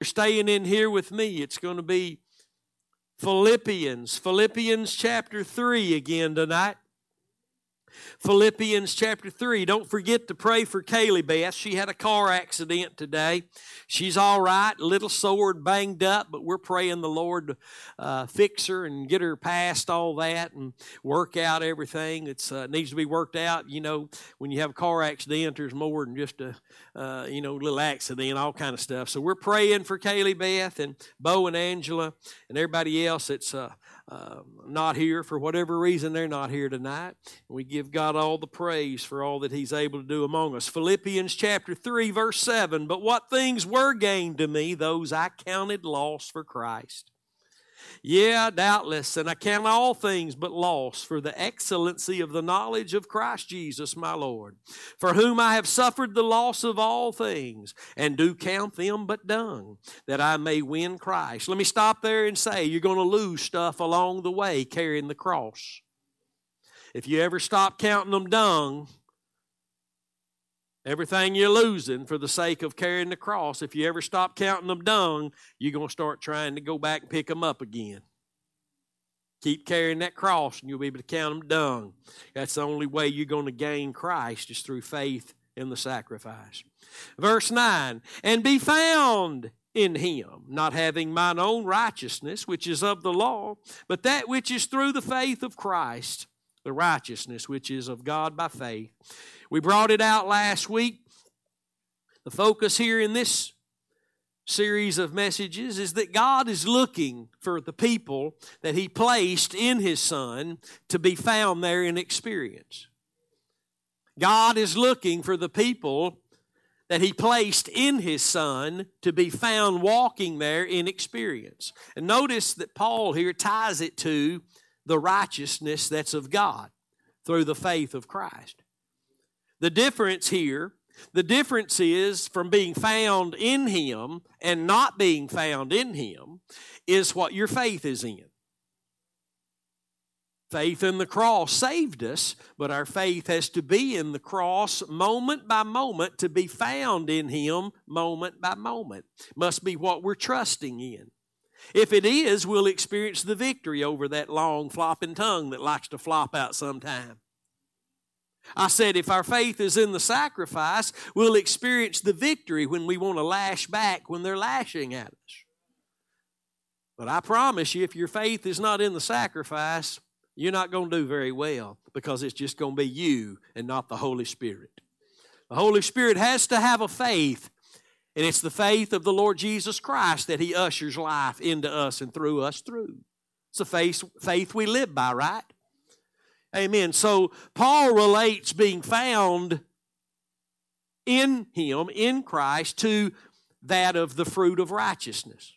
You're staying in here with me. It's going to be Philippians, Philippians chapter 3 again tonight. Philippians chapter 3. Don't forget to pray for Kaylee Beth. She had a car accident today. She's all right, a little sore and banged up, but we're praying the Lord to uh, fix her and get her past all that and work out everything that uh, needs to be worked out. You know, when you have a car accident, there's more than just a, uh, you know, little accident, all kind of stuff. So we're praying for Kaylee Beth and Bo and Angela and everybody else that's uh, not here for whatever reason they're not here tonight. We give God all the praise for all that He's able to do among us. Philippians chapter 3, verse 7 But what things were gained to me, those I counted loss for Christ. Yeah, doubtless, and I count all things but loss for the excellency of the knowledge of Christ Jesus my Lord, for whom I have suffered the loss of all things, and do count them but dung, that I may win Christ. Let me stop there and say you're going to lose stuff along the way carrying the cross. If you ever stop counting them dung, Everything you're losing for the sake of carrying the cross, if you ever stop counting them dung, you're going to start trying to go back and pick them up again. Keep carrying that cross and you'll be able to count them dung. That's the only way you're going to gain Christ is through faith in the sacrifice. Verse 9, and be found in him, not having mine own righteousness, which is of the law, but that which is through the faith of Christ, the righteousness which is of God by faith we brought it out last week. The focus here in this series of messages is that God is looking for the people that He placed in His Son to be found there in experience. God is looking for the people that He placed in His Son to be found walking there in experience. And notice that Paul here ties it to the righteousness that's of God through the faith of Christ. The difference here, the difference is from being found in Him and not being found in Him, is what your faith is in. Faith in the cross saved us, but our faith has to be in the cross moment by moment to be found in Him moment by moment. Must be what we're trusting in. If it is, we'll experience the victory over that long flopping tongue that likes to flop out sometime. I said, if our faith is in the sacrifice, we'll experience the victory when we want to lash back when they're lashing at us. But I promise you, if your faith is not in the sacrifice, you're not going to do very well because it's just going to be you and not the Holy Spirit. The Holy Spirit has to have a faith, and it's the faith of the Lord Jesus Christ that He ushers life into us and through us through. It's a faith, faith we live by, right? Amen. So Paul relates being found in him, in Christ, to that of the fruit of righteousness.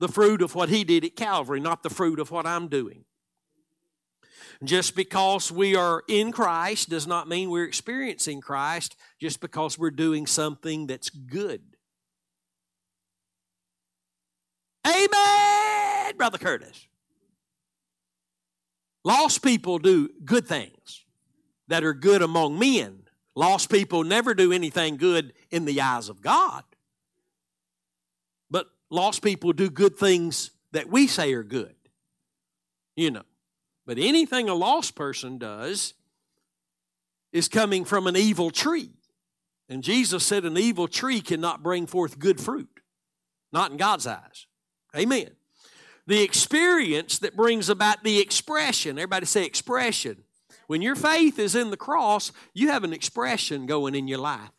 The fruit of what he did at Calvary, not the fruit of what I'm doing. Just because we are in Christ does not mean we're experiencing Christ just because we're doing something that's good. Amen, Brother Curtis. Lost people do good things that are good among men. Lost people never do anything good in the eyes of God. But lost people do good things that we say are good. You know. But anything a lost person does is coming from an evil tree. And Jesus said an evil tree cannot bring forth good fruit, not in God's eyes. Amen the experience that brings about the expression. Everybody say expression. When your faith is in the cross, you have an expression going in your life.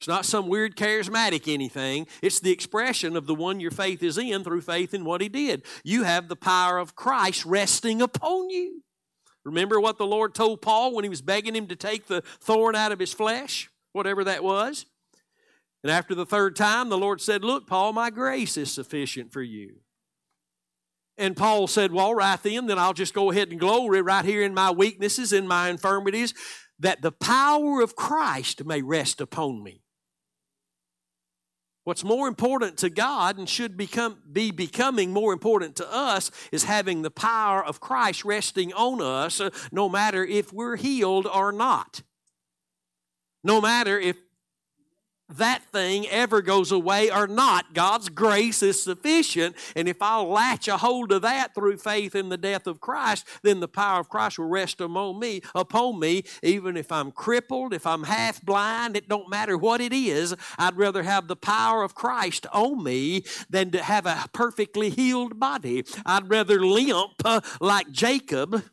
It's not some weird charismatic anything. It's the expression of the one your faith is in through faith in what he did. You have the power of Christ resting upon you. Remember what the Lord told Paul when he was begging him to take the thorn out of his flesh, whatever that was? And after the third time, the Lord said, Look, Paul, my grace is sufficient for you. And Paul said, Well, right then, then I'll just go ahead and glory right here in my weaknesses, in my infirmities, that the power of Christ may rest upon me. What's more important to God and should become, be becoming more important to us is having the power of Christ resting on us, uh, no matter if we're healed or not. No matter if that thing ever goes away or not. God's grace is sufficient. And if I'll latch a hold of that through faith in the death of Christ, then the power of Christ will rest upon me, upon me, even if I'm crippled, if I'm half blind, it don't matter what it is. I'd rather have the power of Christ on me than to have a perfectly healed body. I'd rather limp uh, like Jacob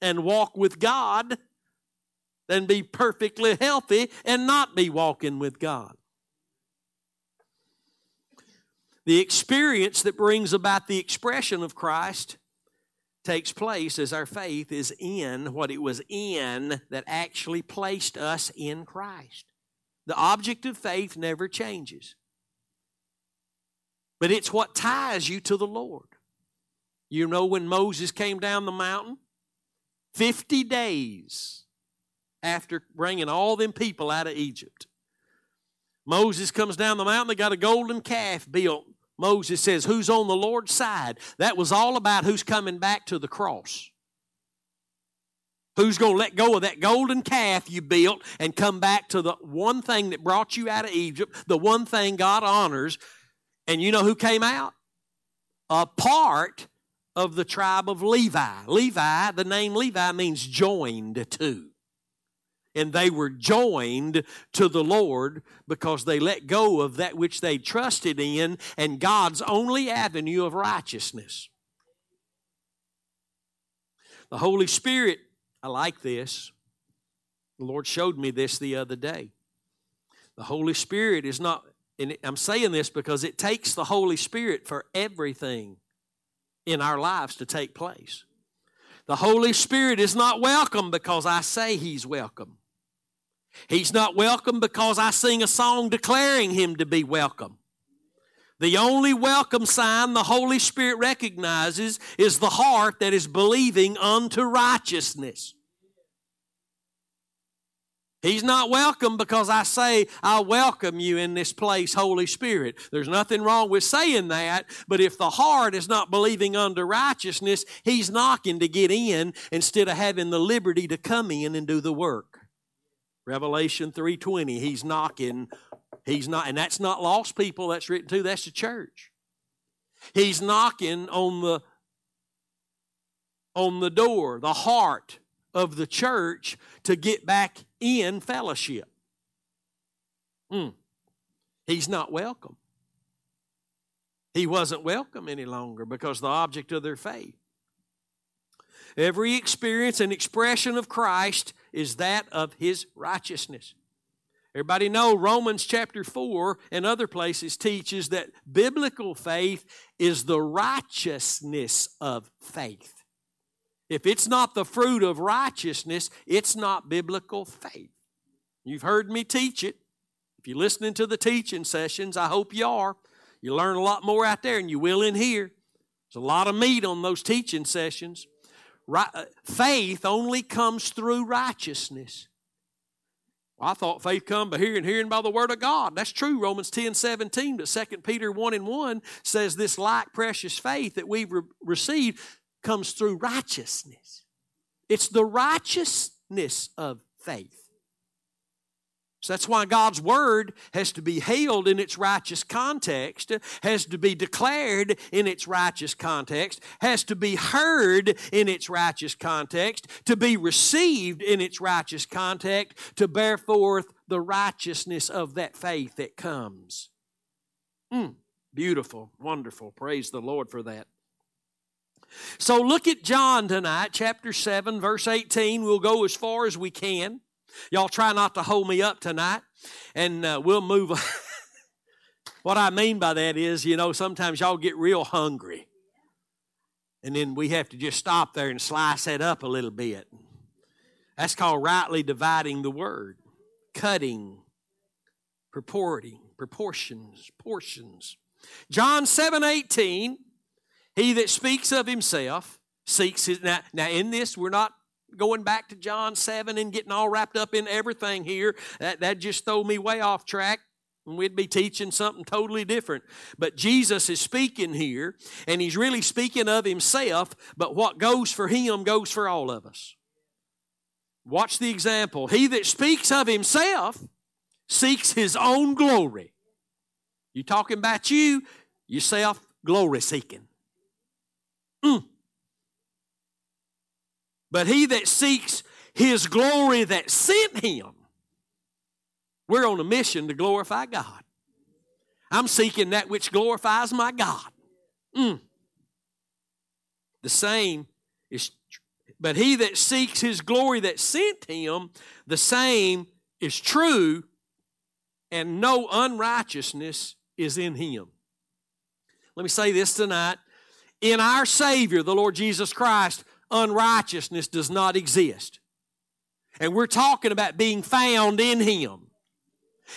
and walk with God than be perfectly healthy and not be walking with God. The experience that brings about the expression of Christ takes place as our faith is in what it was in that actually placed us in Christ. The object of faith never changes, but it's what ties you to the Lord. You know, when Moses came down the mountain, 50 days after bringing all them people out of Egypt. Moses comes down the mountain, they got a golden calf built. Moses says, Who's on the Lord's side? That was all about who's coming back to the cross. Who's going to let go of that golden calf you built and come back to the one thing that brought you out of Egypt, the one thing God honors? And you know who came out? A part of the tribe of Levi. Levi, the name Levi means joined to and they were joined to the Lord because they let go of that which they trusted in and God's only avenue of righteousness. The Holy Spirit, I like this. The Lord showed me this the other day. The Holy Spirit is not, and I'm saying this because it takes the Holy Spirit for everything in our lives to take place. The Holy Spirit is not welcome because I say He's welcome. He's not welcome because I sing a song declaring him to be welcome. The only welcome sign the Holy Spirit recognizes is the heart that is believing unto righteousness. He's not welcome because I say, I welcome you in this place, Holy Spirit. There's nothing wrong with saying that, but if the heart is not believing unto righteousness, He's knocking to get in instead of having the liberty to come in and do the work. Revelation 3:20, he's knocking. He's not and that's not lost people that's written to, that's the church. He's knocking on the on the door, the heart of the church to get back in fellowship. Mm. He's not welcome. He wasn't welcome any longer because the object of their faith. Every experience and expression of Christ is that of his righteousness. Everybody know Romans chapter 4 and other places teaches that biblical faith is the righteousness of faith. If it's not the fruit of righteousness, it's not biblical faith. You've heard me teach it. If you're listening to the teaching sessions, I hope you are. You learn a lot more out there than you will in here. There's a lot of meat on those teaching sessions. Right, uh, faith only comes through righteousness. Well, I thought faith come by hearing, hearing by the word of God. That's true, Romans 10, 17, but 2 Peter 1 and 1 says this like precious faith that we've re- received comes through righteousness. It's the righteousness of faith. So that's why God's word has to be held in its righteous context, has to be declared in its righteous context, has to be heard in its righteous context, to be received in its righteous context, to bear forth the righteousness of that faith that comes. Mm, beautiful, wonderful. Praise the Lord for that. So look at John tonight, chapter 7, verse 18. We'll go as far as we can. Y'all try not to hold me up tonight, and uh, we'll move. what I mean by that is, you know, sometimes y'all get real hungry, and then we have to just stop there and slice that up a little bit. That's called rightly dividing the word, cutting, purporting, proportions, portions. John 7 18, he that speaks of himself seeks his. Now, now in this, we're not going back to John 7 and getting all wrapped up in everything here. That, that just threw me way off track. And we'd be teaching something totally different. But Jesus is speaking here, and he's really speaking of himself, but what goes for him goes for all of us. Watch the example. He that speaks of himself seeks his own glory. You talking about you, yourself glory seeking. Mm. But he that seeks his glory that sent him, we're on a mission to glorify God. I'm seeking that which glorifies my God. Mm. The same is, but he that seeks his glory that sent him, the same is true, and no unrighteousness is in him. Let me say this tonight. In our Savior, the Lord Jesus Christ, unrighteousness does not exist. And we're talking about being found in Him.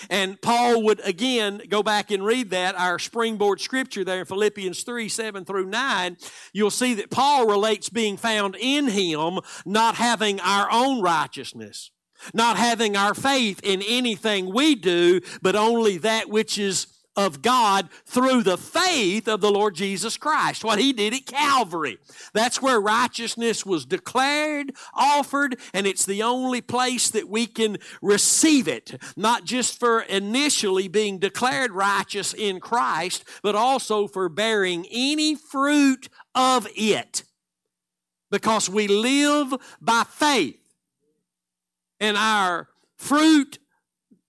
And Paul would again go back and read that, our springboard scripture there in Philippians 3 7 through 9. You'll see that Paul relates being found in Him, not having our own righteousness, not having our faith in anything we do, but only that which is of God through the faith of the Lord Jesus Christ. What He did at Calvary. That's where righteousness was declared, offered, and it's the only place that we can receive it. Not just for initially being declared righteous in Christ, but also for bearing any fruit of it. Because we live by faith. And our fruit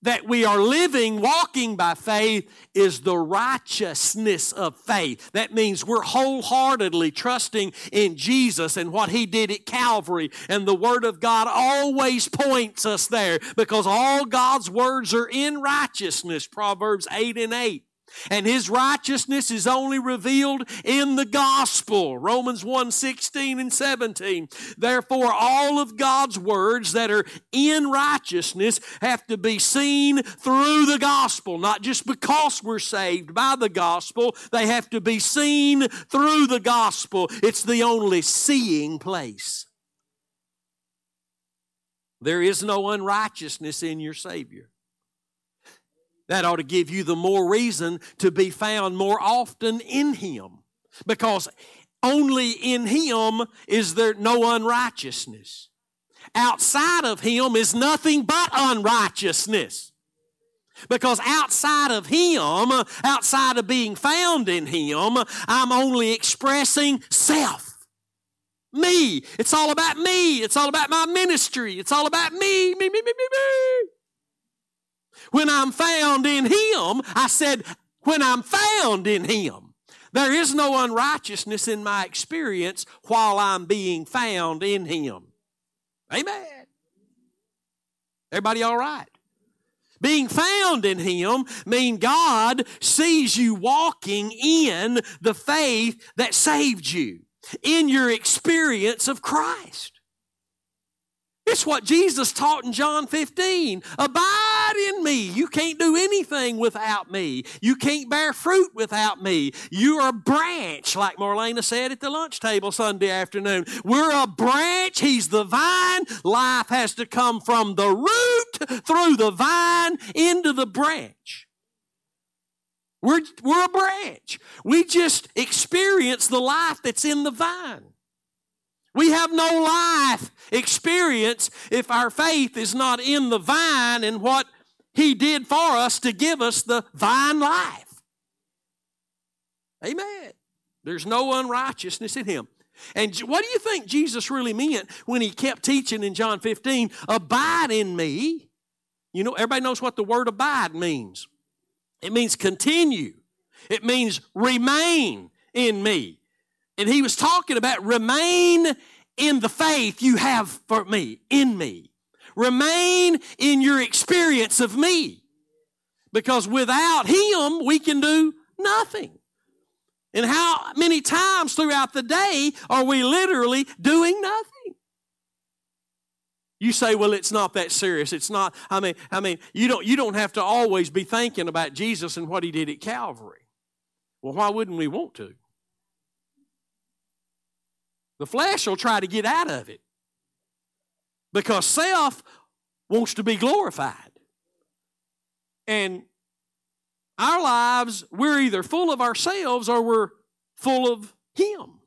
that we are living, walking by faith, is the righteousness of faith. That means we're wholeheartedly trusting in Jesus and what He did at Calvary. And the Word of God always points us there because all God's words are in righteousness. Proverbs 8 and 8 and his righteousness is only revealed in the gospel. Romans 1 16 and 17 therefore all of god's words that are in righteousness have to be seen through the gospel. Not just because we're saved by the gospel. They have to be seen through the gospel. It's the only seeing place. There is no unrighteousness in your savior that ought to give you the more reason to be found more often in Him. Because only in Him is there no unrighteousness. Outside of Him is nothing but unrighteousness. Because outside of Him, outside of being found in Him, I'm only expressing self. Me. It's all about me. It's all about my ministry. It's all about me, me, me, me, me, me. When I'm found in Him, I said, when I'm found in Him, there is no unrighteousness in my experience while I'm being found in Him. Amen. Everybody all right? Being found in Him mean God sees you walking in the faith that saved you, in your experience of Christ. It's what Jesus taught in John 15. Abide in me. You can't do anything without me. You can't bear fruit without me. You're a branch, like Marlena said at the lunch table Sunday afternoon. We're a branch. He's the vine. Life has to come from the root through the vine into the branch. We're, we're a branch. We just experience the life that's in the vine. We have no life experience if our faith is not in the vine and what He did for us to give us the vine life. Amen. There's no unrighteousness in Him. And what do you think Jesus really meant when He kept teaching in John 15, abide in me? You know, everybody knows what the word abide means. It means continue. It means remain in me. And he was talking about remain in the faith you have for me, in me. Remain in your experience of me. Because without him, we can do nothing. And how many times throughout the day are we literally doing nothing? You say, well, it's not that serious. It's not, I mean, I mean, you don't you don't have to always be thinking about Jesus and what he did at Calvary. Well, why wouldn't we want to? The flesh will try to get out of it because self wants to be glorified. And our lives, we're either full of ourselves or we're full of Him.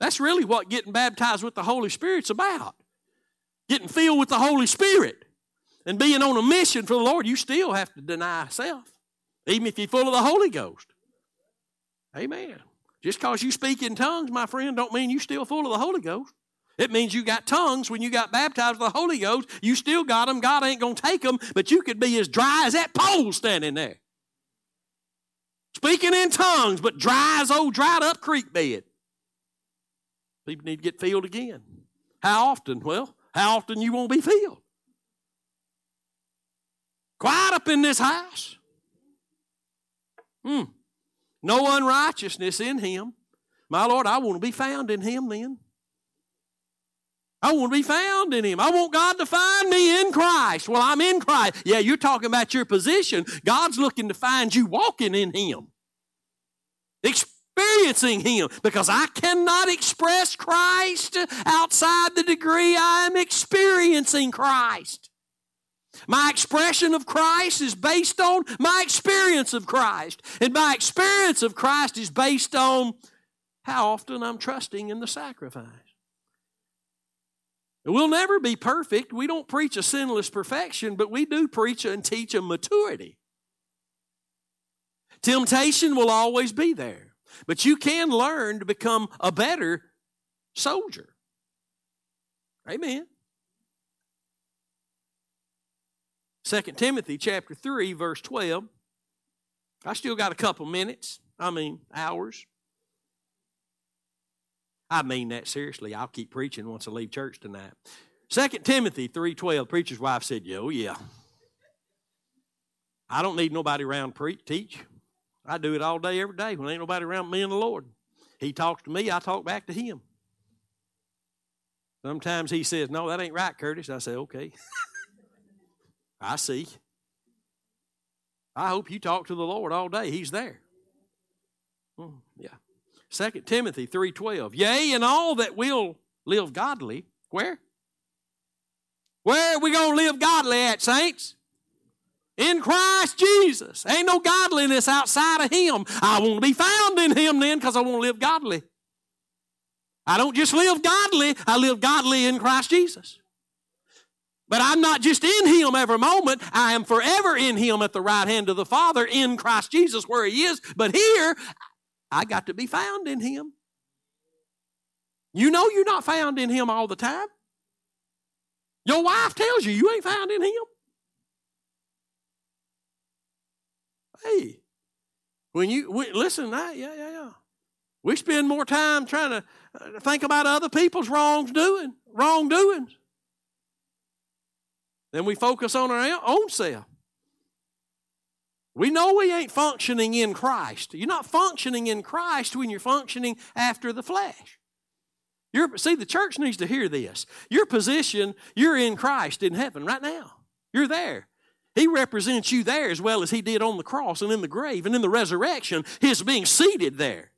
That's really what getting baptized with the Holy Spirit's about. getting filled with the Holy Spirit and being on a mission for the Lord, you still have to deny self, even if you're full of the Holy Ghost. Amen. Just because you speak in tongues, my friend, don't mean you still full of the Holy Ghost. It means you got tongues when you got baptized with the Holy Ghost. You still got them. God ain't going to take them, but you could be as dry as that pole standing there. Speaking in tongues, but dry as old dried up creek bed. People need to get filled again. How often? Well, how often you won't be filled? Quiet up in this house. Hmm. No unrighteousness in him. My Lord, I want to be found in him then. I want to be found in Him. I want God to find me in Christ. Well, I'm in Christ. Yeah, you're talking about your position. God's looking to find you walking in Him, experiencing Him, because I cannot express Christ outside the degree I am experiencing Christ. My expression of Christ is based on my experience of Christ. And my experience of Christ is based on how often I'm trusting in the sacrifice. We'll never be perfect. We don't preach a sinless perfection, but we do preach and teach a maturity. Temptation will always be there, but you can learn to become a better soldier. Amen. 2 Timothy chapter 3 verse 12. I still got a couple minutes. I mean, hours. I mean that seriously. I'll keep preaching once I leave church tonight. 2 Timothy 3.12, preacher's wife said, yeah, oh yeah. I don't need nobody around to teach. I do it all day, every day when ain't nobody around me and the Lord. He talks to me, I talk back to him. Sometimes he says, No, that ain't right, Curtis. I say, Okay. I see. I hope you talk to the Lord all day. He's there. Hmm, yeah. Second Timothy 3.12. Yea, and all that will live godly. Where? Where are we going to live godly at, saints? In Christ Jesus. Ain't no godliness outside of Him. I want to be found in Him then because I want to live godly. I don't just live godly, I live godly in Christ Jesus. But I'm not just in Him every moment. I am forever in Him at the right hand of the Father in Christ Jesus where He is. But here, I got to be found in Him. You know you're not found in Him all the time. Your wife tells you you ain't found in Him. Hey, when you we, listen, that yeah, yeah, yeah. We spend more time trying to uh, think about other people's wrongs doing, wrongdoings, than we focus on our own self. We know we ain't functioning in Christ. You're not functioning in Christ when you're functioning after the flesh. You're, see, the church needs to hear this. Your position, you're in Christ in heaven right now. You're there. He represents you there as well as he did on the cross and in the grave and in the resurrection, his being seated there.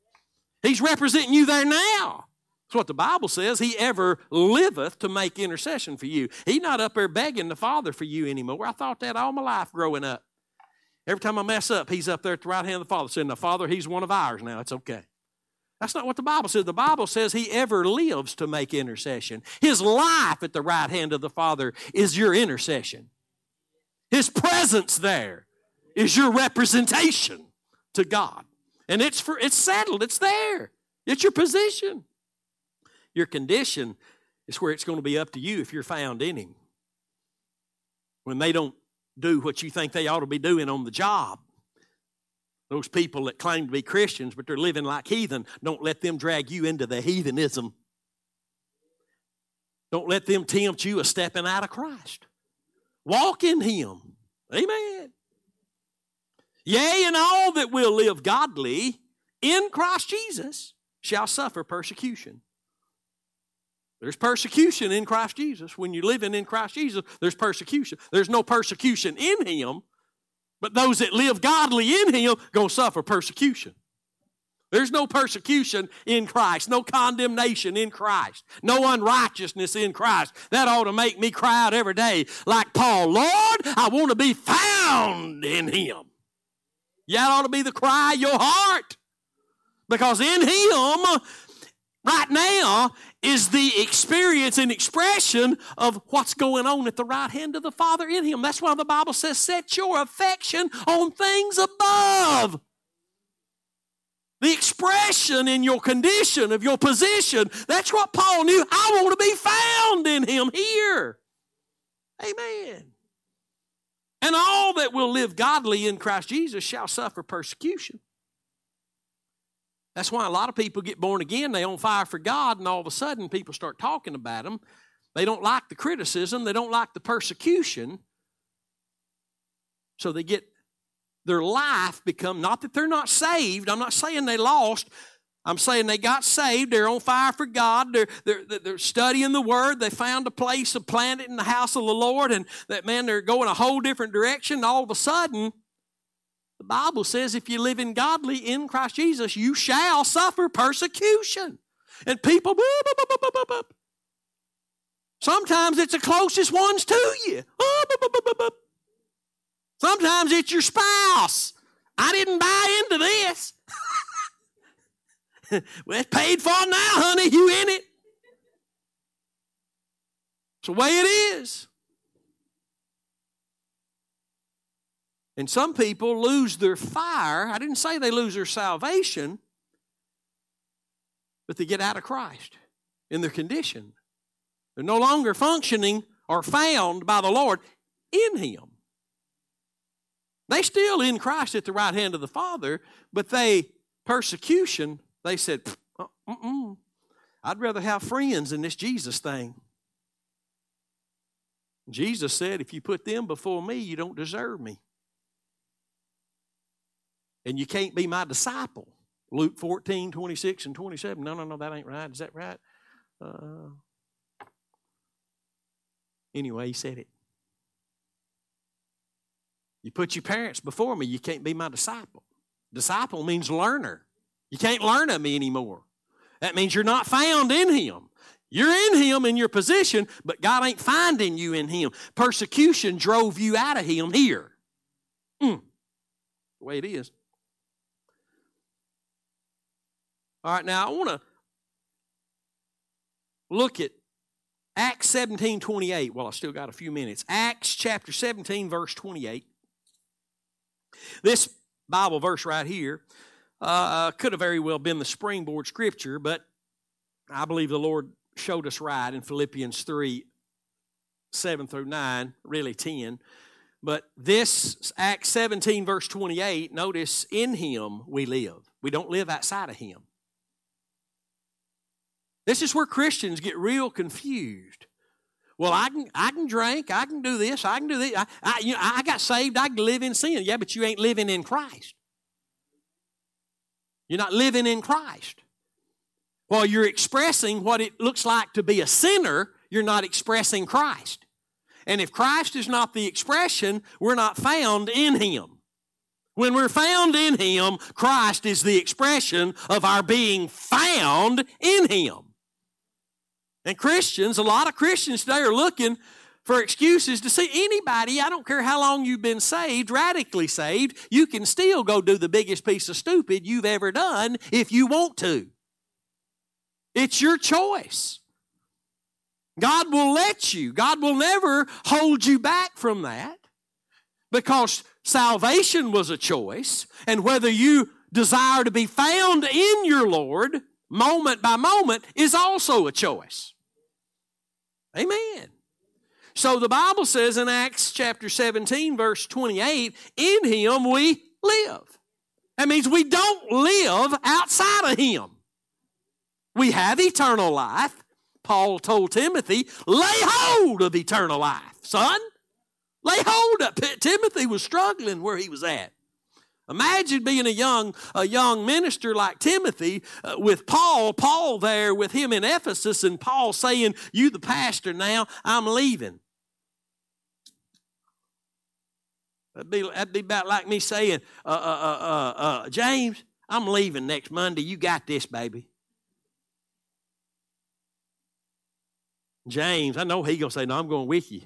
He's representing you there now. That's what the Bible says. He ever liveth to make intercession for you. He's not up there begging the Father for you anymore. I thought that all my life growing up. Every time I mess up, he's up there at the right hand of the Father saying, The Father, he's one of ours now. It's okay. That's not what the Bible says. The Bible says he ever lives to make intercession. His life at the right hand of the Father is your intercession. His presence there is your representation to God. And it's for it's settled, it's there. It's your position. Your condition is where it's going to be up to you if you're found in him. When they don't do what you think they ought to be doing on the job. Those people that claim to be Christians, but they're living like heathen, don't let them drag you into the heathenism. Don't let them tempt you a stepping out of Christ. Walk in Him. Amen. Yea, and all that will live godly in Christ Jesus shall suffer persecution. There's persecution in Christ Jesus. When you're living in Christ Jesus, there's persecution. There's no persecution in Him, but those that live godly in Him going to suffer persecution. There's no persecution in Christ, no condemnation in Christ, no unrighteousness in Christ. That ought to make me cry out every day like Paul, Lord, I want to be found in Him. Yeah, that ought to be the cry of your heart. Because in Him, right now is the experience and expression of what's going on at the right hand of the Father in Him. That's why the Bible says, set your affection on things above. The expression in your condition of your position, that's what Paul knew. I want to be found in Him here. Amen. And all that will live godly in Christ Jesus shall suffer persecution. That's why a lot of people get born again, they on fire for God, and all of a sudden people start talking about them. They don't like the criticism, they don't like the persecution. So they get their life become not that they're not saved, I'm not saying they lost. I'm saying they got saved. They're on fire for God. They're, they're, they're studying the Word. They found a place to plant it in the house of the Lord. And that, man, they're going a whole different direction. All of a sudden, the Bible says if you live in godly in Christ Jesus, you shall suffer persecution. And people, boop, boop, boop, sometimes it's the closest ones to you. Sometimes it's your spouse. I didn't buy into this. well, it's paid for now, honey. You in it. It's the way it is. And some people lose their fire. I didn't say they lose their salvation, but they get out of Christ in their condition. They're no longer functioning or found by the Lord in Him. They still in Christ at the right hand of the Father, but they persecution. They said, uh, "I'd rather have friends than this Jesus thing." Jesus said, "If you put them before me, you don't deserve me." And you can't be my disciple. Luke 14, 26 and 27. No, no, no, that ain't right. Is that right? Uh, anyway, he said it. You put your parents before me, you can't be my disciple. Disciple means learner. You can't learn of me anymore. That means you're not found in him. You're in him in your position, but God ain't finding you in him. Persecution drove you out of him here. Mm. The way it is. All right, now I want to look at Acts 17 28. Well, I still got a few minutes. Acts chapter 17, verse 28. This Bible verse right here uh, could have very well been the springboard scripture, but I believe the Lord showed us right in Philippians 3 7 through 9, really 10. But this, Acts 17, verse 28, notice, in Him we live. We don't live outside of Him. This is where Christians get real confused. Well, I can I can drink, I can do this, I can do this. I, I, you know, I got saved, I can live in sin. Yeah, but you ain't living in Christ. You're not living in Christ. While you're expressing what it looks like to be a sinner, you're not expressing Christ. And if Christ is not the expression, we're not found in Him. When we're found in Him, Christ is the expression of our being found in Him. And Christians, a lot of Christians today are looking for excuses to see anybody, I don't care how long you've been saved, radically saved, you can still go do the biggest piece of stupid you've ever done if you want to. It's your choice. God will let you. God will never hold you back from that because salvation was a choice. And whether you desire to be found in your Lord moment by moment is also a choice. Amen. So the Bible says in Acts chapter 17, verse 28, in him we live. That means we don't live outside of him. We have eternal life. Paul told Timothy, lay hold of eternal life, son. Lay hold of it. Timothy was struggling where he was at. Imagine being a young, a young minister like Timothy uh, with Paul, Paul there with him in Ephesus, and Paul saying, You the pastor now, I'm leaving. That'd be, that'd be about like me saying, uh, uh, uh, uh, James, I'm leaving next Monday. You got this, baby. James, I know he gonna say, No, I'm going with you.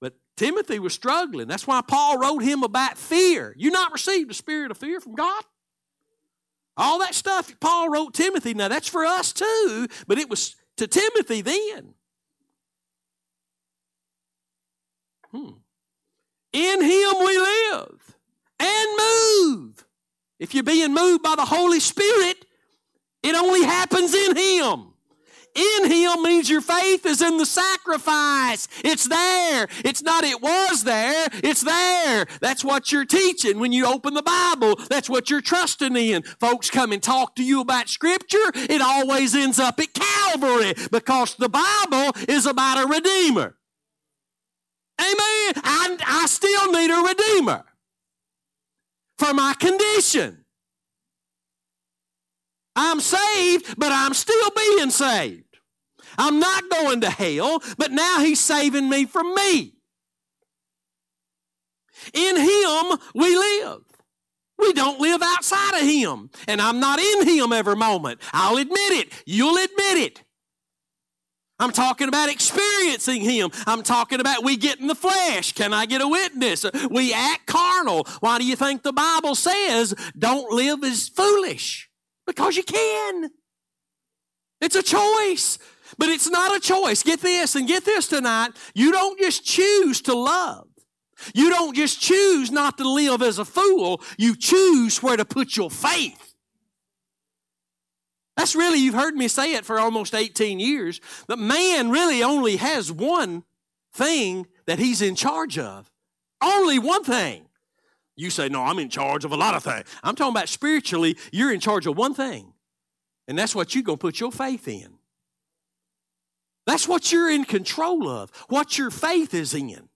But Timothy was struggling. That's why Paul wrote him about fear. You not received a spirit of fear from God? All that stuff Paul wrote Timothy. Now that's for us too, but it was to Timothy then. Hmm. In him we live and move. If you're being moved by the Holy Spirit, it only happens in him. In him means your faith is in the sacrifice. It's there. It's not it was there. It's there. That's what you're teaching when you open the Bible. That's what you're trusting in. Folks come and talk to you about Scripture. It always ends up at Calvary because the Bible is about a Redeemer. Amen. I, I still need a Redeemer for my condition. I'm saved, but I'm still being saved. I'm not going to hell, but now He's saving me from me. In Him we live. We don't live outside of Him. And I'm not in Him every moment. I'll admit it. You'll admit it. I'm talking about experiencing Him. I'm talking about we get in the flesh. Can I get a witness? We act carnal. Why do you think the Bible says don't live as foolish? Because you can. It's a choice. But it's not a choice. Get this and get this tonight. You don't just choose to love. You don't just choose not to live as a fool. You choose where to put your faith. That's really, you've heard me say it for almost 18 years, that man really only has one thing that he's in charge of. Only one thing. You say, no, I'm in charge of a lot of things. I'm talking about spiritually, you're in charge of one thing. And that's what you're going to put your faith in. That's what you're in control of, what your faith is in.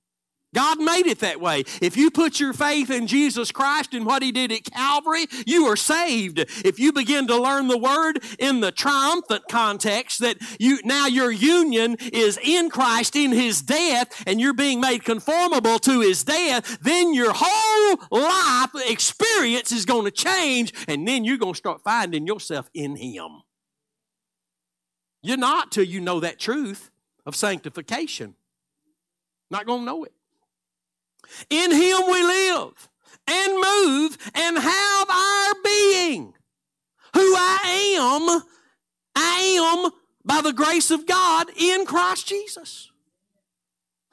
God made it that way. If you put your faith in Jesus Christ and what He did at Calvary, you are saved. If you begin to learn the Word in the triumphant context that you now your union is in Christ in His death and you're being made conformable to His death, then your whole life experience is going to change and then you're going to start finding yourself in Him. You're not till you know that truth of sanctification. Not going to know it. In Him we live and move and have our being. Who I am, I am by the grace of God in Christ Jesus.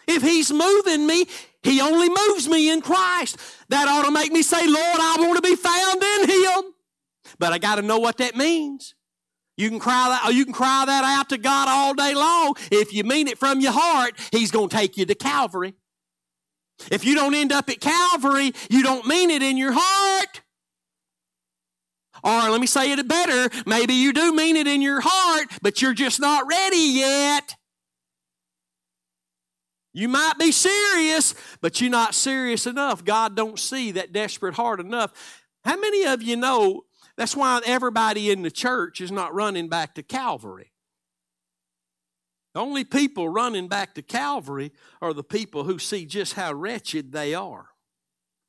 If He's moving me, He only moves me in Christ. That ought to make me say, Lord, I want to be found in Him. But I got to know what that means. You can cry that, you can cry that out to God all day long. If you mean it from your heart, He's going to take you to Calvary. If you don't end up at Calvary, you don't mean it in your heart. Or let me say it better. Maybe you do mean it in your heart, but you're just not ready yet. You might be serious, but you're not serious enough. God don't see that desperate heart enough. How many of you know that's why everybody in the church is not running back to Calvary. The only people running back to Calvary are the people who see just how wretched they are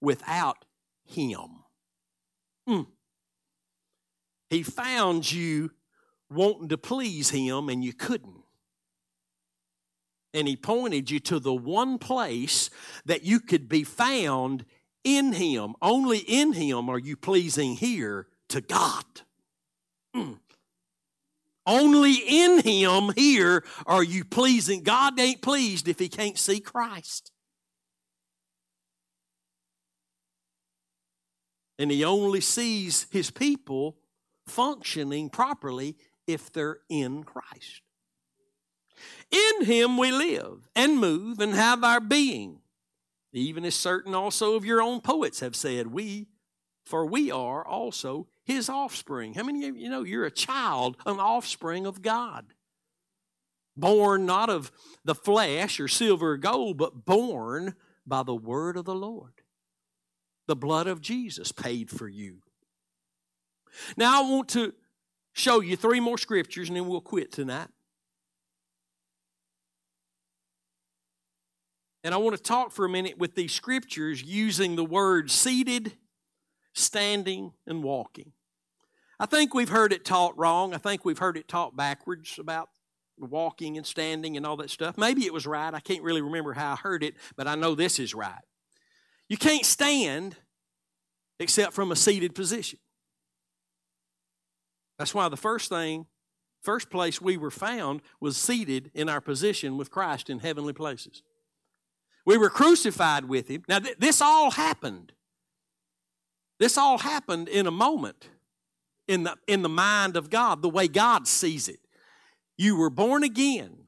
without Him. Mm. He found you wanting to please Him and you couldn't. And He pointed you to the one place that you could be found in Him. Only in Him are you pleasing here to God. Mm. Only in Him here are you pleasing. God ain't pleased if He can't see Christ. And He only sees His people functioning properly if they're in Christ. In Him we live and move and have our being. Even as certain also of your own poets have said, we, for we are also his offspring. How many of you know you're a child, an offspring of God? Born not of the flesh or silver or gold, but born by the word of the Lord. The blood of Jesus paid for you. Now, I want to show you three more scriptures and then we'll quit tonight. And I want to talk for a minute with these scriptures using the word seated standing and walking. I think we've heard it taught wrong. I think we've heard it taught backwards about walking and standing and all that stuff. Maybe it was right. I can't really remember how I heard it, but I know this is right. You can't stand except from a seated position. That's why the first thing, first place we were found was seated in our position with Christ in heavenly places. We were crucified with him. Now, th- this all happened. This all happened in a moment in the, in the mind of God, the way God sees it. You were born again.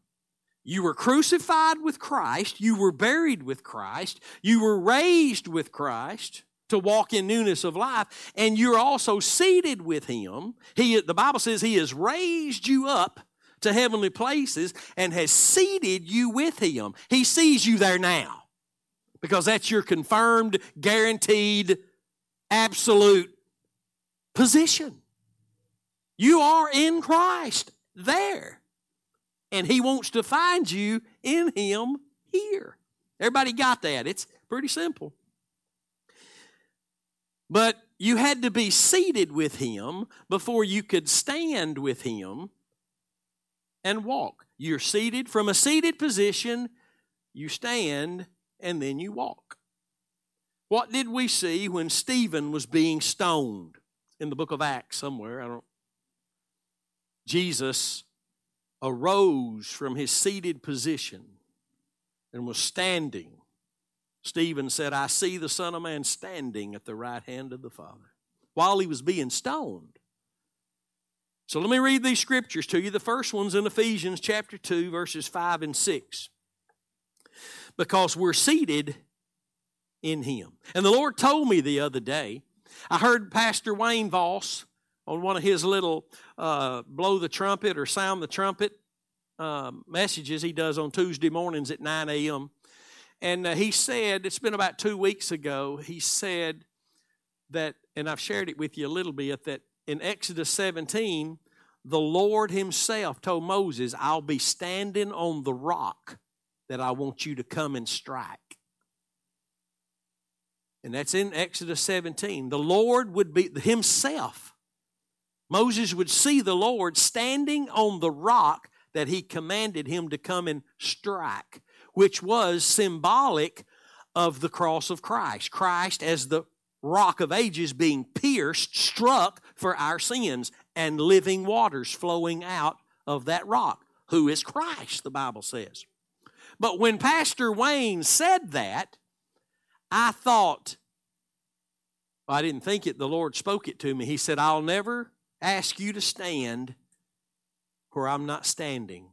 You were crucified with Christ. You were buried with Christ. You were raised with Christ to walk in newness of life. And you're also seated with Him. He, the Bible says He has raised you up to heavenly places and has seated you with Him. He sees you there now because that's your confirmed, guaranteed, absolute position. You are in Christ there. And He wants to find you in Him here. Everybody got that? It's pretty simple. But you had to be seated with Him before you could stand with Him and walk. You're seated from a seated position, you stand, and then you walk. What did we see when Stephen was being stoned? In the book of Acts, somewhere, I don't Jesus arose from his seated position and was standing. Stephen said, I see the Son of Man standing at the right hand of the Father while he was being stoned. So let me read these scriptures to you. The first one's in Ephesians chapter 2, verses 5 and 6. Because we're seated in him. And the Lord told me the other day, I heard Pastor Wayne Voss on one of his little uh, blow the trumpet or sound the trumpet uh, messages he does on Tuesday mornings at 9 a.m. And uh, he said, it's been about two weeks ago, he said that, and I've shared it with you a little bit, that in Exodus 17, the Lord Himself told Moses, I'll be standing on the rock that I want you to come and strike. And that's in Exodus 17. The Lord would be Himself Moses would see the Lord standing on the rock that he commanded him to come and strike, which was symbolic of the cross of Christ. Christ as the rock of ages being pierced, struck for our sins, and living waters flowing out of that rock, who is Christ, the Bible says. But when Pastor Wayne said that, I thought, well, I didn't think it, the Lord spoke it to me. He said, I'll never ask you to stand where I'm not standing.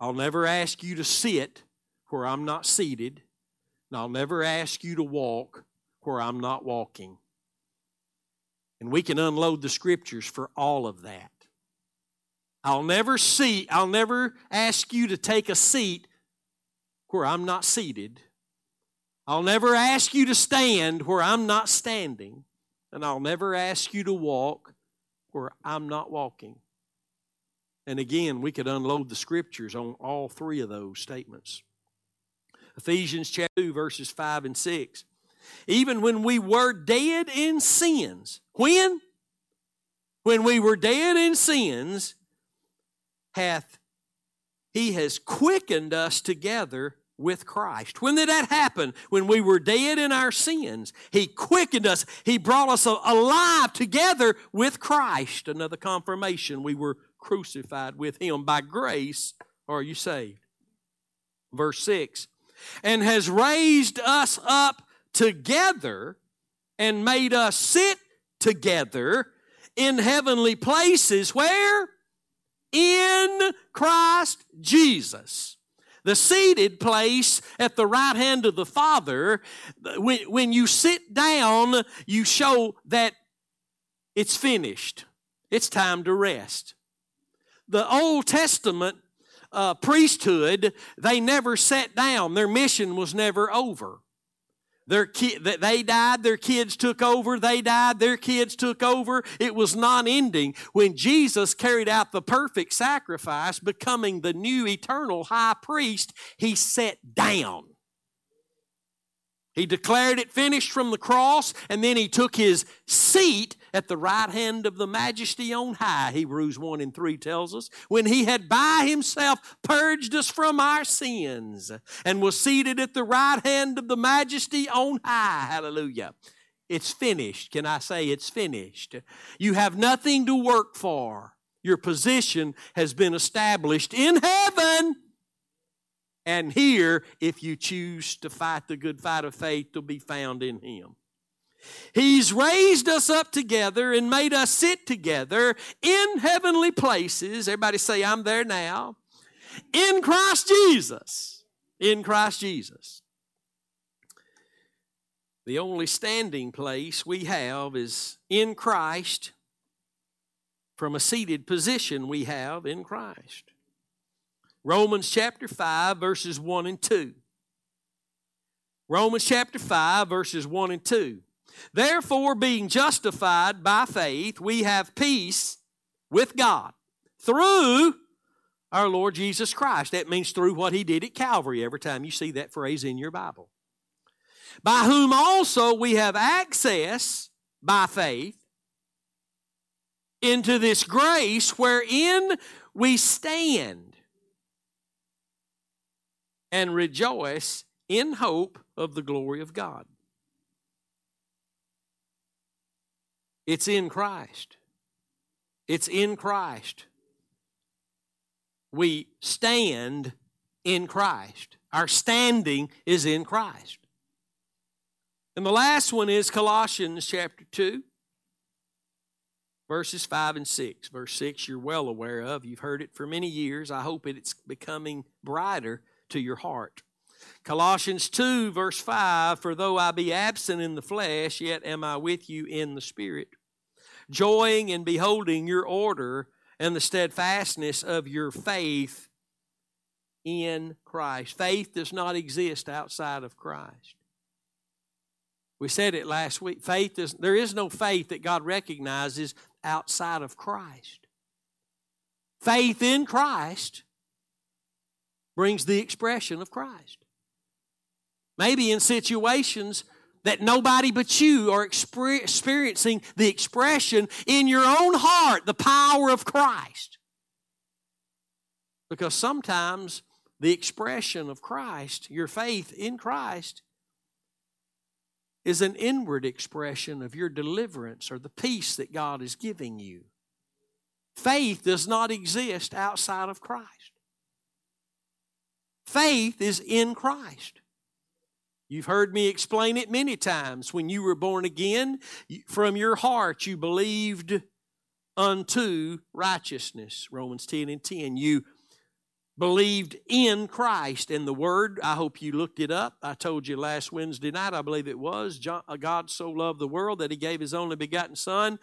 I'll never ask you to sit where I'm not seated. And I'll never ask you to walk where I'm not walking. And we can unload the scriptures for all of that. I'll never see, I'll never ask you to take a seat where I'm not seated. I'll never ask you to stand where I'm not standing. And I'll never ask you to walk where I'm not walking. And again, we could unload the scriptures on all three of those statements. Ephesians chapter 2, verses 5 and 6. Even when we were dead in sins, when? When we were dead in sins, hath he has quickened us together with Christ. When did that happen? When we were dead in our sins. He quickened us. He brought us alive together with Christ. Another confirmation we were crucified with Him. By grace are you saved. Verse 6 And has raised us up together and made us sit together in heavenly places. Where? In Christ Jesus the seated place at the right hand of the Father, when, when you sit down, you show that it's finished. It's time to rest. The Old Testament uh, priesthood, they never sat down. Their mission was never over. Their ki- they died, their kids took over, they died, their kids took over. It was non ending. When Jesus carried out the perfect sacrifice, becoming the new eternal high priest, he sat down. He declared it finished from the cross, and then he took his seat at the right hand of the majesty on high, Hebrews 1 and 3 tells us, when he had by himself purged us from our sins and was seated at the right hand of the majesty on high. Hallelujah. It's finished. Can I say it's finished? You have nothing to work for. Your position has been established in heaven. And here, if you choose to fight the good fight of faith, to be found in Him. He's raised us up together and made us sit together in heavenly places. Everybody say, I'm there now. In Christ Jesus. In Christ Jesus. The only standing place we have is in Christ from a seated position we have in Christ. Romans chapter 5, verses 1 and 2. Romans chapter 5, verses 1 and 2. Therefore, being justified by faith, we have peace with God through our Lord Jesus Christ. That means through what He did at Calvary every time you see that phrase in your Bible. By whom also we have access by faith into this grace wherein we stand and rejoice in hope of the glory of God. It's in Christ. It's in Christ. We stand in Christ. Our standing is in Christ. And the last one is Colossians chapter 2, verses 5 and 6. Verse 6 you're well aware of. You've heard it for many years. I hope it's becoming brighter to your heart. Colossians 2, verse 5 For though I be absent in the flesh, yet am I with you in the Spirit, joying and beholding your order and the steadfastness of your faith in Christ. Faith does not exist outside of Christ. We said it last week. Faith is there is no faith that God recognizes outside of Christ. Faith in Christ brings the expression of Christ. Maybe in situations that nobody but you are experiencing the expression in your own heart, the power of Christ. Because sometimes the expression of Christ, your faith in Christ, is an inward expression of your deliverance or the peace that God is giving you. Faith does not exist outside of Christ. Faith is in Christ. You've heard me explain it many times. When you were born again, from your heart you believed unto righteousness. Romans 10 and 10. You believed in Christ. And the word, I hope you looked it up. I told you last Wednesday night, I believe it was. Uh, God so loved the world that he gave his only begotten Son,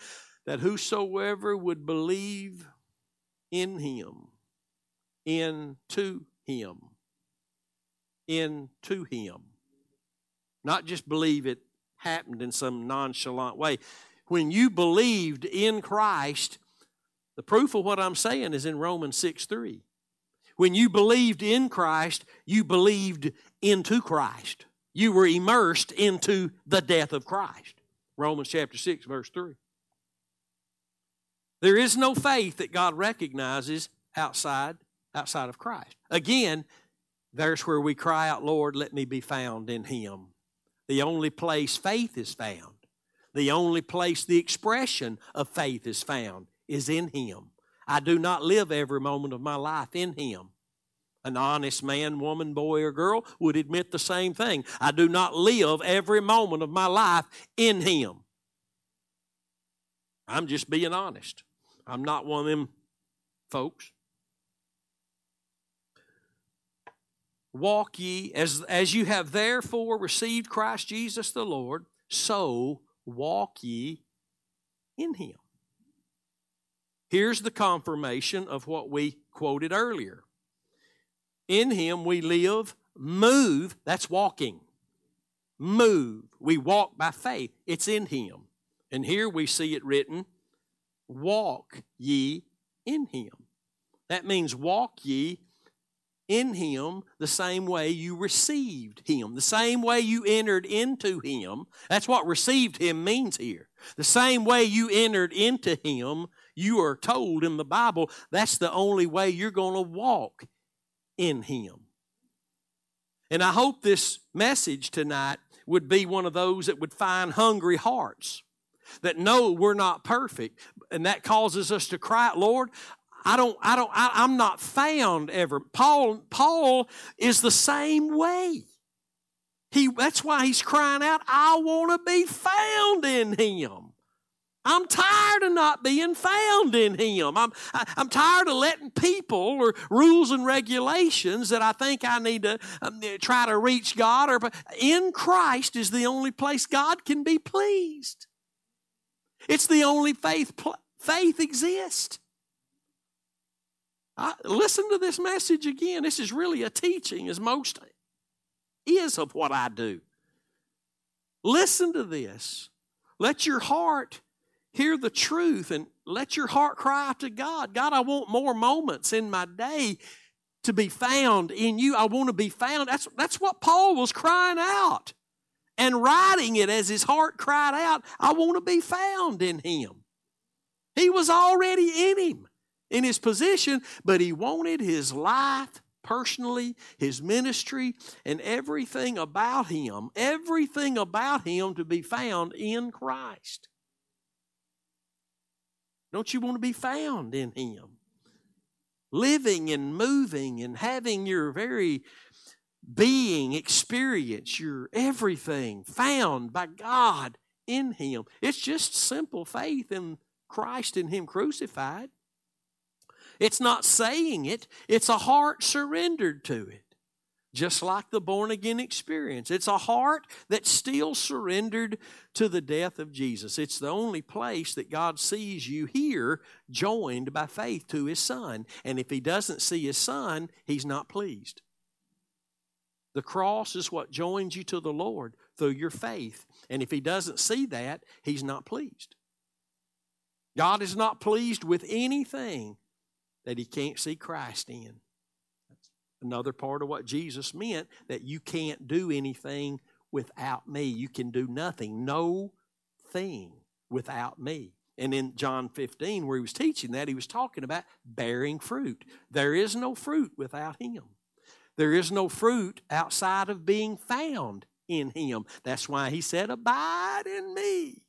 that whosoever would believe in him, into him, into him. Not just believe it happened in some nonchalant way. When you believed in Christ, the proof of what I'm saying is in Romans 6 3. When you believed in Christ, you believed into Christ. You were immersed into the death of Christ. Romans chapter 6, verse 3. There is no faith that God recognizes outside outside of Christ. Again, there's where we cry out, Lord, let me be found in Him. The only place faith is found, the only place the expression of faith is found is in Him. I do not live every moment of my life in Him. An honest man, woman, boy, or girl would admit the same thing. I do not live every moment of my life in Him. I'm just being honest. I'm not one of them folks. Walk ye as as you have therefore received Christ Jesus the Lord, so walk ye in him. Here's the confirmation of what we quoted earlier. In him we live, move, that's walking. Move. We walk by faith. It's in him. And here we see it written, walk ye in him. That means walk ye in him the same way you received him, the same way you entered into him. That's what received him means here. The same way you entered into Him, you are told in the Bible that's the only way you're going to walk in Him. And I hope this message tonight would be one of those that would find hungry hearts that know we're not perfect and that causes us to cry lord i don't i don't I, i'm not found ever paul paul is the same way he that's why he's crying out i want to be found in him I'm tired of not being found in Him. I'm, I, am i am tired of letting people or rules and regulations that I think I need to um, try to reach God. Or in Christ is the only place God can be pleased. It's the only faith faith exists. I, listen to this message again. This is really a teaching, as most is of what I do. Listen to this. Let your heart hear the truth and let your heart cry out to God. God, I want more moments in my day to be found in you. I want to be found. That's, that's what Paul was crying out and writing it as his heart cried out, I want to be found in him. He was already in him, in his position, but he wanted his life personally, his ministry, and everything about him, everything about him to be found in Christ. Don't you want to be found in him? Living and moving and having your very being, experience, your everything found by God in Him. It's just simple faith in Christ and Him crucified. It's not saying it, it's a heart surrendered to it. Just like the born again experience. It's a heart that's still surrendered to the death of Jesus. It's the only place that God sees you here joined by faith to His Son. And if He doesn't see His Son, He's not pleased. The cross is what joins you to the Lord through your faith. And if He doesn't see that, He's not pleased. God is not pleased with anything that He can't see Christ in. That's another part of what Jesus meant that you can't do anything without me. You can do nothing, no thing without me. And in John 15, where he was teaching that, he was talking about bearing fruit. There is no fruit without him. There is no fruit outside of being found in Him. That's why He said, Abide in me.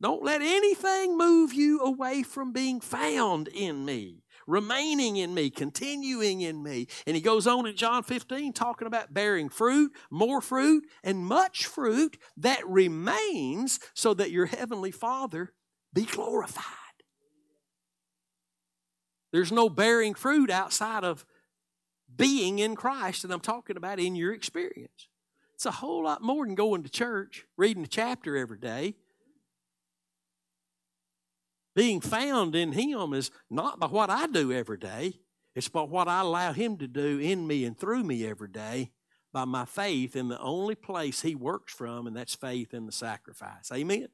Don't let anything move you away from being found in me, remaining in me, continuing in me. And he goes on in John 15 talking about bearing fruit, more fruit, and much fruit that remains so that your heavenly Father be glorified. There's no bearing fruit outside of being in Christ and I'm talking about in your experience. It's a whole lot more than going to church, reading a chapter every day. Being found in Him is not by what I do every day, it's by what I allow Him to do in me and through me every day by my faith in the only place He works from, and that's faith in the sacrifice. Amen.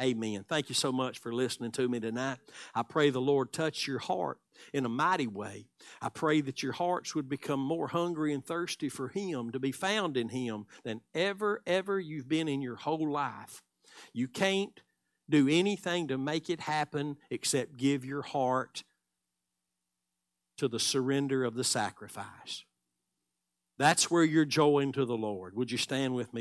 Amen. Thank you so much for listening to me tonight. I pray the Lord touch your heart in a mighty way. I pray that your hearts would become more hungry and thirsty for Him, to be found in Him, than ever, ever you've been in your whole life. You can't do anything to make it happen except give your heart to the surrender of the sacrifice. That's where you're joined to the Lord. Would you stand with me?